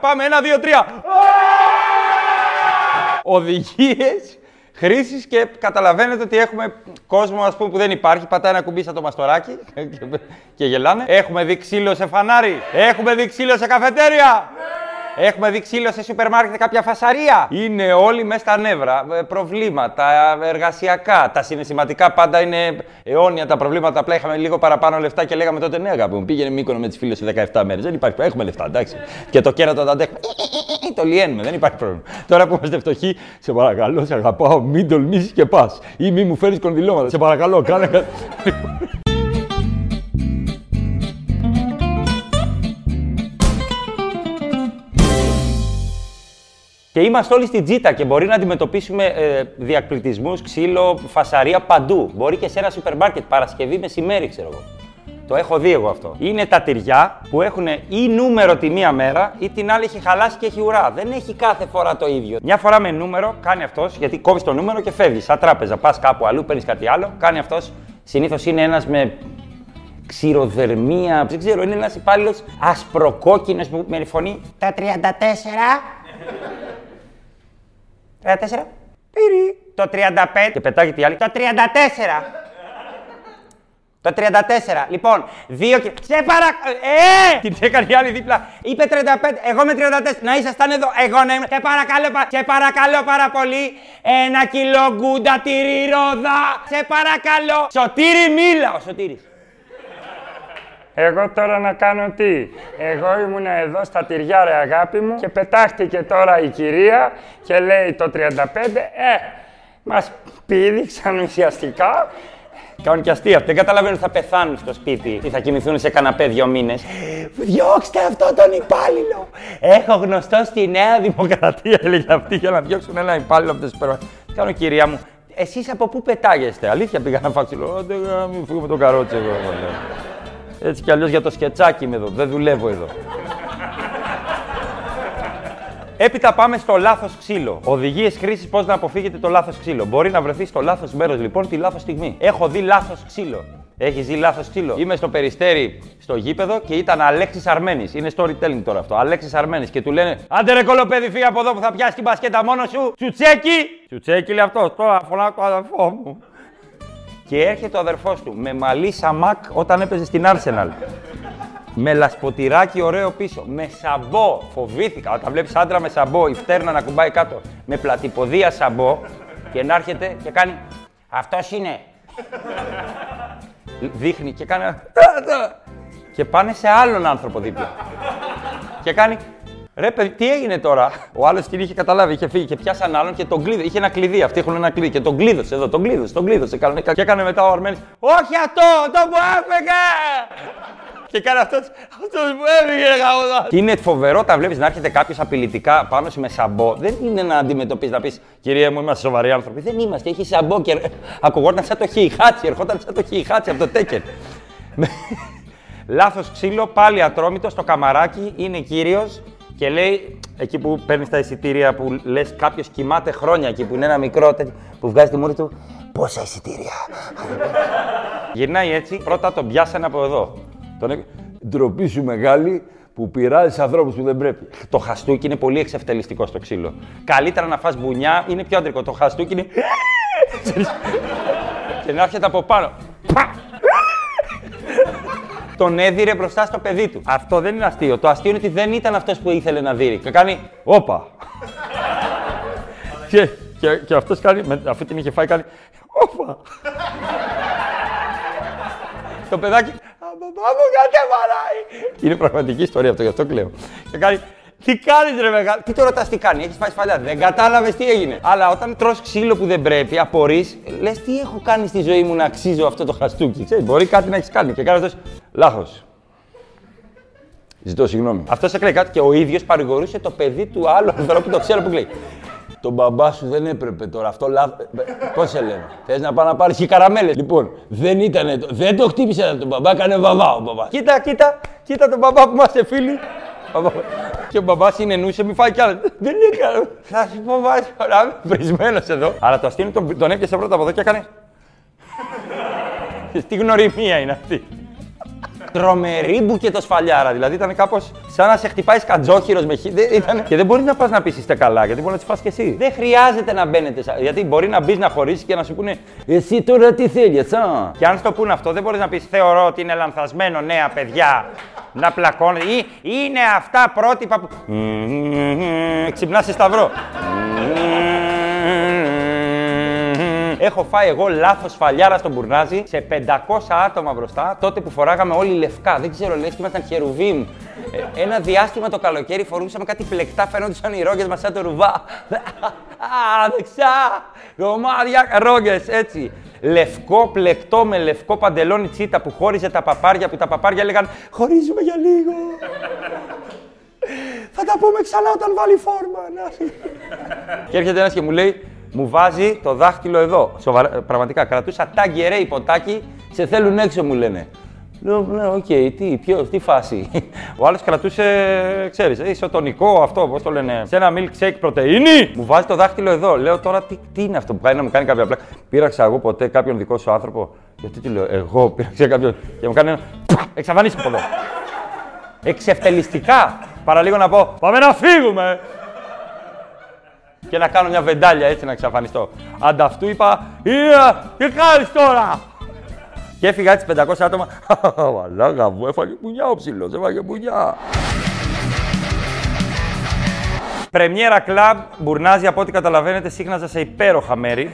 Πάμε, ένα, δύο, τρία. Οδηγίες χρήση και καταλαβαίνετε ότι έχουμε κόσμο ας πούμε, που δεν υπάρχει. Πατάει ένα κουμπί σαν το μαστοράκι και γελάνε. Έχουμε δει ξύλο σε φανάρι. Έχουμε δει ξύλο σε καφετέρια. Έχουμε δει ξύλο σε σούπερ μάρκετ κάποια φασαρία. Είναι όλοι μέσα στα νεύρα. Ε, Προβλήματα εργασιακά. Τα συναισθηματικά πάντα είναι αιώνια τα προβλήματα. Απλά είχαμε λίγο παραπάνω λεφτά και λέγαμε τότε ναι, αγάπη μου. Πήγαινε μήκονο με τις φίλες σε 17 μέρες. Δεν υπάρχει. Έχουμε λεφτά, εντάξει. Και το κέρατο το αντέχουμε. Το λιένουμε, δεν υπάρχει πρόβλημα. Τώρα που είμαστε φτωχοί, σε παρακαλώ, σε αγαπάω, μην τολμήσεις και πας. Ή μην μου φέρεις κονδυλώματα. Σε παρακαλώ, κάνε κάτι. Και είμαστε όλοι στην τζίτα και μπορεί να αντιμετωπίσουμε ε, διακπληκτισμού, ξύλο, φασαρία παντού. Μπορεί και σε ένα σούπερ μάρκετ Παρασκευή μεσημέρι, ξέρω εγώ. Το έχω δει εγώ αυτό. Είναι τα τυριά που έχουν ή νούμερο τη μία μέρα ή την άλλη έχει χαλάσει και έχει ουρά. Δεν έχει κάθε φορά το ίδιο. Μια φορά με νούμερο κάνει αυτός γιατί κόβεις το νούμερο και φεύγεις. Σαν τράπεζα. Πας κάπου αλλού, παίρνεις κάτι άλλο. Κάνει αυτός. Συνήθως είναι ένας με ξηροδερμία. Δεν ξέρω, είναι ένας υπάλληλος ασπροκόκκινος με φωνή. Τα 34. 34. Πύρι. Το 35. Και πετάγει τη άλλη. Το 34. Το 34. Λοιπόν, δύο και. Σε παρα... Ε! Την έκανε η άλλη δίπλα. Είπε 35. Εγώ με 34. Να ήσασταν εδώ. Εγώ να είμαι. Σε παρακαλώ, σε παρακαλώ πάρα πολύ. Ένα κιλό γκούντα τυρί ρόδα. Σε παρακαλώ. Σωτήρι μίλα. Ο Σωτήρης. Εγώ τώρα να κάνω τι; Εγώ ήμουν εδώ στα τυριά, ρε αγάπη μου, και πετάχτηκε τώρα η κυρία και λέει το 35, ε, μας πήδηξαν ουσιαστικά. Κάνουν και αστεία. Δεν καταλαβαίνουν ότι θα πεθάνουν στο σπίτι ή θα κοιμηθούν σε καναπέ δύο μήνες. Διώξτε αυτό τον υπάλληλο! Έχω γνωστό στη Νέα Δημοκρατία, έλεγε αυτή, για να διώξουν ένα υπάλληλο από το σούπερ Κάνω κυρία μου, εσείς από πού πετάγεστε; Αλήθεια πήγα να φάξω. Δεν μην φύγω με τον καρότσι εγώ. Έτσι κι αλλιώς για το σκετσάκι είμαι εδώ. Δεν δουλεύω εδώ. Έπειτα πάμε στο λάθος ξύλο. Οδηγίες χρήσης πώς να αποφύγετε το λάθος ξύλο. Μπορεί να βρεθεί στο λάθος μέρος λοιπόν τη λάθος στιγμή. Έχω δει λάθος ξύλο. Έχεις δει λάθος ξύλο; Είμαι στο περιστέρι στο γήπεδο και ήταν Αλέξης Αρμένης. Είναι storytelling τώρα αυτό. Αλέξης Αρμένης και του λένε Άντε ρε κολοπέδι, φύγει από εδώ που θα πιάσει την μπασκέτα μόνος σου. Τσουτσέκι! Τσουτσέκι λέει αυτό. Τώρα φωνάω το αδερφό μου. Και έρχεται ο αδερφός του με μαλλί σαμάκ όταν έπαιζε στην Arsenal. με λασποτηράκι ωραίο πίσω. Με σαμπό. Φοβήθηκα. Όταν βλέπεις άντρα με σαμπό, η φτέρνα να κουμπάει κάτω. Με πλατυποδία σαμπό και να έρχεται και κάνει. Αυτός είναι. Δείχνει και κάνει. Και πάνε σε άλλον άνθρωπο δίπλα. και κάνει. Ρε, παιδί, τι έγινε τώρα; Ο άλλος την είχε καταλάβει, είχε φύγει και πιάσαν άλλον και τον κλείδωσε. Είχε ένα κλειδί. Αυτοί έχουν ένα κλειδί και τον κλείδωσε εδώ, τον κλείδωσε, τον κλείδωσε. Κανονικά. Και έκανε μετά ο Αρμένης. Όχι αυτό, το που έφεγε! Και κάνει αυτός. Αυτός που έφυγε, γαμώτα. Και είναι φοβερό όταν βλέπεις να έρχεται κάποιος απειλητικά πάνω σου με σαμπό. Δεν είναι να αντιμετωπίσει να πεις Κυρία μου, είμαστε σοβαροί άνθρωποι. Δεν είμαστε. Έχει σαμπό και ακουγόταν σαν το χιχάτσι. Ερχόταν σαν το χιχάτσι από το τέκερ. Λάθος ξύλο, πάλι ατρόμητος στο καμαράκι, είναι κύριος και λέει, εκεί που παίρνεις τα εισιτήρια που λες κάποιος κοιμάται χρόνια εκεί που είναι ένα μικρό τέτοιο, που βγάζει τη μούρη του. Πόσα εισιτήρια; Γυρνάει έτσι, πρώτα τον πιάσανε από εδώ. Τον Ντροπή σου μεγάλη που πειράζεις ανθρώπους που δεν πρέπει. Το χαστούκι είναι πολύ εξευτελιστικό στο ξύλο. Καλύτερα να φας μπουνιά, είναι πιο αντρικό. Το χαστούκι είναι. και να έρχεται από πάνω τον έδιρε μπροστά στο παιδί του. Αυτό δεν είναι αστείο. Το αστείο είναι ότι δεν ήταν αυτός που ήθελε να δει. Και κάνει όπα. και και, και αυτός κάνει, με, αφού την είχε φάει, κάνει όπα. το παιδάκι, μπαμπά μου κατεβαράει. Είναι πραγματική ιστορία αυτό, γι' αυτό κλαίω. Και κάνει, τι κάνεις, ρε μεγάλο. Τι το ρωτά, τι κάνει, έχεις φάει σφαλιά. Δεν κατάλαβες τι έγινε. Αλλά όταν τρως ξύλο που δεν πρέπει, απορρεί, λες τι έχω κάνει στη ζωή μου να αξίζω αυτό το χαστούκι. Ξέρεις, μπορεί κάτι να έχεις κάνει. Και κάνει αυτό. Λάθος. Ζητώ συγγνώμη. Αυτό έκλαιγε κάτι και ο ίδιος παρηγορούσε το παιδί του άλλου ανθρώπου, το ξέρω που λέει. Τον μπαμπά σου δεν έπρεπε τώρα. Αυτό λάθο. Πώς σε λένε; Θες να πάει να πάρεις και καραμέλες; Λοιπόν, δεν ήταν. Δεν το χτύπησε τον μπαμπά, έκανε βαβά ο μπαμπάς. Κοίτα, κοίτα, κοίτα τον μπαμπά που είμαστε φίλοι. Και ο μπαμπάς είναι νούσε, μη φάει κι άλλο. Δεν έκανα. Θα σου πω βάζει φορά, βρισμένο εδώ. Αλλά το αστείο τον, τον έπιασε πρώτα από εδώ και έκανε. Τι γνωριμία είναι αυτή. Τρομερή μπουκέτο σφαλιάρα. Δηλαδή ήταν κάπως σαν να σε χτυπάει σκατζόχυρος με χι... δεν- ήταν... Και δεν μπορείς να πας να πεις είστε καλά, γιατί μπορεί να τις φας και εσύ. Δεν χρειάζεται να μπαίνετε. σα- Γιατί μπορεί να μπεις να χωρίσεις και να σου πούνε Εσύ τώρα τι θέλεις, α; Και αν στο πούνε αυτό, δεν μπορείς να πεις Θεωρώ ότι είναι λανθασμένο νέα παιδιά να πλακώνετε. Ή είναι αυτά πρότυπα που. Ξυπνά σε σταυρό. Έχω φάει εγώ λάθος φαλιάρα στον Μπουρνάζι σε 500 άτομα μπροστά, τότε που φοράγαμε όλοι λευκά. Δεν ξέρω, λες και ήμασταν χερουβίμ. Ε, ένα διάστημα το καλοκαίρι φορούσαμε κάτι πλεκτά, φαίνονταν οι ρόγες μας σαν το ρουβά. Α, δεξιά! Γομάδια ρόγες, έτσι. Λευκό πλεκτό με λευκό παντελόνι τσίτα που χώριζε τα παπάρια που τα παπάρια έλεγαν Χωρίζουμε για λίγο. Θα τα πούμε ξανά όταν βάλει φόρμα. να». και έρχεται ένας και μου λέει, μου βάζει το δάχτυλο εδώ. Σοβαρά, ε, πραγματικά, κρατούσα Tanqueray ποτάκι, σε θέλουν έξω μου λένε. Λέω, ναι, οκ, τι, ποιο, τι φάση. Ο άλλος κρατούσε, ξέρεις, ισοτονικό αυτό, πώς το λένε, σε ένα milkshake πρωτεΐνη. Μου βάζει το δάχτυλο εδώ. Λέω τώρα τι, τι είναι αυτό που κάνει να μου κάνει κάποια πλάκα. Πείραξα εγώ ποτέ κάποιον δικό σου άνθρωπο; Γιατί τι λέω, εγώ πείραξα κάποιον και μου κάνει ένα. Εξαφανίσου από εδώ. Εξευτελιστικά. Παραλίγο να πω, πάμε να φύγουμε και να κάνω μια βεντάλια έτσι να εξαφανιστώ. Ανταυτού είπα, Ία, τι κάνεις τώρα! Και έφυγα έτσι 500 άτομα. Μαλάκα μου, έφαγε πουνιά ο ψηλός, έφαγε πουνιά. Πρεμιέρα κλαμπ, μπουρνάζει από ό,τι καταλαβαίνετε, σύγχναζα σε υπέροχα μέρη.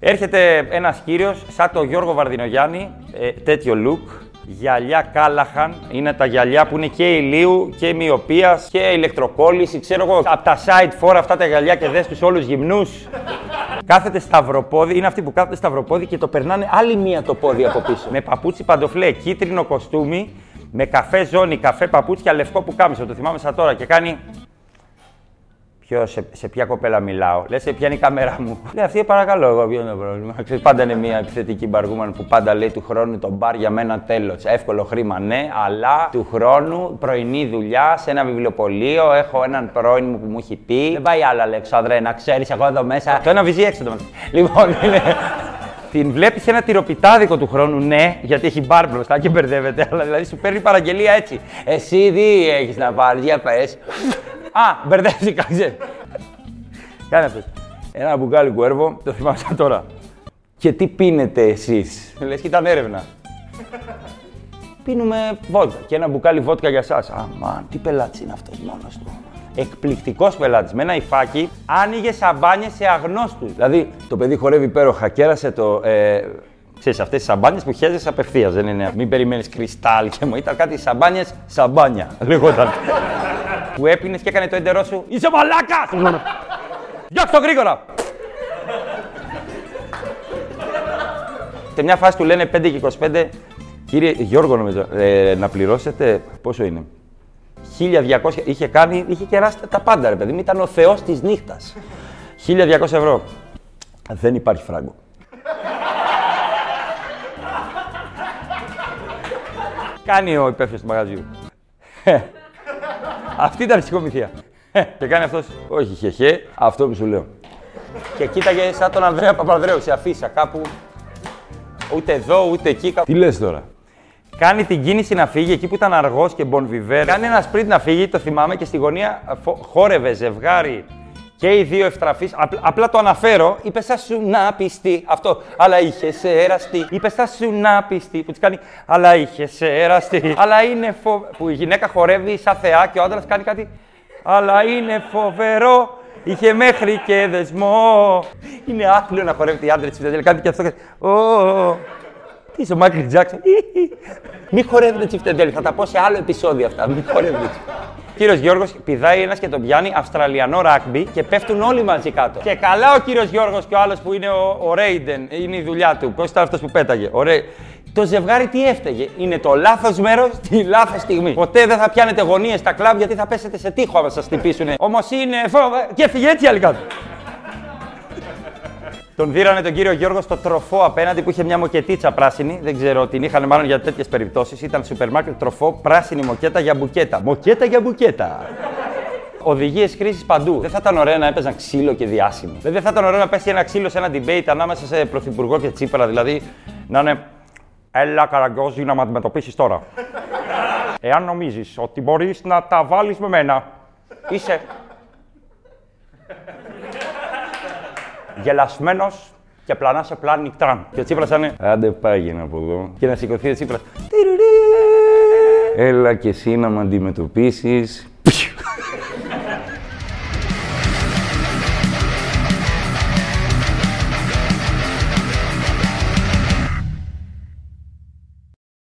Έρχεται ένας κύριος, σαν το Γιώργο Βαρδινογιάννη, ε, τέτοιο look, γυαλιά Κάλαχαν, είναι τα γυαλιά που είναι και ηλίου και μοιοπίας και ηλεκτροκόλληση, ξέρω εγώ, από τα side for αυτά τα γυαλιά και δες τους όλους γυμνούς. Κάθεται σταυροπόδι, είναι αυτοί που κάθεται σταυροπόδι και το περνάνε άλλη μία το πόδι από πίσω. με παπούτσι παντοφλέ, κίτρινο κοστούμι, με καφέ ζώνη, καφέ παπούτσια, λευκό που κάμισο. Το θυμάμαι σαν τώρα και κάνει. Ποιο, σε, σε ποια κοπέλα μιλάω. Λες, σε ποια είναι η κάμερά μου. Λέει αυτή, παρακαλώ, εγώ ποιο είναι το πρόβλημα. Ξέρεις, πάντα είναι μια επιθετική μπαργούμαν που πάντα λέει του χρόνου το μπαρ για μένα τέλος. Εύκολο χρήμα, ναι, αλλά του χρόνου πρωινή δουλειά σε ένα βιβλιοπωλείο. Έχω έναν πρώην μου που μου έχει πει. Δεν πάει άλλο, Αλεξάνδρε, να ξέρεις, εγώ εδώ μέσα. Το ένα βυζί έξω το μεταξύ. Λοιπόν, είναι. Την βλέπεις σε ένα τυροπιτάδικο του χρόνου, ναι, γιατί έχει μπαρ μπροστά και μπερδεύεται. Αλλά δηλαδή σου παίρνει παραγγελία έτσι. Εσύ τι έχεις να πάρει, για πες. Α, μπερδεύτηκα, ξέρεις. Κάνε αυτός. Ένα μπουκάλι κουέρβο, το θυμάμαι σαν τώρα. Και τι πίνετε εσείς; Λες και ήταν έρευνα. Πίνουμε βότκα και ένα μπουκάλι βότκα για εσά. Αμάν, τι πελάτης είναι αυτός μόνος του. Εκπληκτικός πελάτης. Με ένα υφάκι άνοιγε σαμπάνιες σε αγνώστους. Δηλαδή το παιδί χορεύει υπέροχα, κέρασε το. Ε, Ξέρεις, αυτές τις σαμπάνιες που χέζεσαι απευθείας, δεν είναι. Μην περιμένεις κρυστάλλ και μου ήταν κάτι σαμπάνιες, σαμπάνια, λεγόταν. Που έπινες και έκανε το έντερό σου, είσαι μαλάκας! Διώξ' το γρήγορα! Σε μια φάση του λένε 5 και 25, κύριε Γιώργο νομίζω, ε, να πληρώσετε, πόσο είναι; 1200, είχε κάνει, είχε κεράσει τα πάντα ρε παιδί μου, ήταν ο θεός της νύχτας. 1200 ευρώ. Δεν υπάρχει φράγκο. Κάνει ο υπεύθυνος του μαγαζιού. Αυτή ήταν η ψυχομηθεία. και κάνει αυτός, όχι χεχέ, αυτό που σου λέω. και κοίταγε σαν τον Ανδρέα Παπαδρέου σε αφίσα κάπου. Ούτε εδώ, ούτε εκεί. κάπου. Τι λες τώρα; Κάνει την κίνηση να φύγει εκεί που ήταν αργός και μπονβιβέρ. Κάνει ένα σπριντ να φύγει, το θυμάμαι και στη γωνία φο- χόρευε ζευγάρι και οι δύο ευτραφείς. απλά το αναφέρω. Είπε σαν σου να πιστεί. Αυτό. Αλλά είχες εραστεί. Είπε σαν σου να πιστεί. Που της κάνει. Αλλά είχες εραστεί. Αλλά είναι φο... Που η γυναίκα χορεύει σαν θεά και ο άντρας κάνει κάτι. Αλλά είναι φοβερό. Είχε μέχρι και δεσμό. Είναι άθλιο να χορεύει οι άντρε της Κάνει και αυτό. και- Ω, ω, ω. Τι είσαι ο Μάικλ Τζάξον. Μην χορεύετε τσιφτεντέλη, θα τα πω σε άλλο επεισόδιο αυτά. Μην χορεύετε. Κύριος Γιώργος πηδάει ένας και τον πιάνει Αυστραλιανό ράκμπι και πέφτουν όλοι μαζί κάτω. Και καλά ο κύριος Γιώργος και ο άλλος που είναι ο, ο Ρέιντεν, είναι η δουλειά του. Πώς ήταν αυτός που πέταγε. Ο Ρέι- Το ζευγάρι τι έφταιγε. Είναι το λάθος μέρος τη λάθος στιγμή. Ποτέ δεν θα πιάνετε γωνίες στα κλαμπ γιατί θα πέσετε σε τείχο άμα σας χτυπήσουν. Όμως είναι φόβα. Και έφυγε έτσι άλλη κάτω. Τον δίρανε τον κύριο Γιώργο στο τροφό απέναντι που είχε μια μοκετίτσα πράσινη. Δεν ξέρω, την είχαν μάλλον για τέτοιες περιπτώσεις. Ήταν σούπερ μάρκετ τροφό, πράσινη μοκέτα για μπουκέτα. Μοκέτα για μπουκέτα. Οδηγίες κρίσης παντού. Δεν θα ήταν ωραίο να έπαιζαν ξύλο και διάσημοι. Δηλαδή, δεν θα ήταν ωραίο να πέσει ένα ξύλο σε ένα debate ανάμεσα σε πρωθυπουργό και τσίπρα. Δηλαδή, να είναι Έλα, Καραγκιόζη, να με αντιμετωπίσεις τώρα. Εάν νομίζεις ότι μπορείς να τα βάλεις με μένα, είσαι γελασμένος και πλανά σε πλάνη τραν. Και ο Τσίπρας θα είναι, άντε πάγαινε από εδώ. Και να σηκωθεί ο Τσίπρας, «Τιριρί». Έλα και εσύ να με αντιμετωπίσεις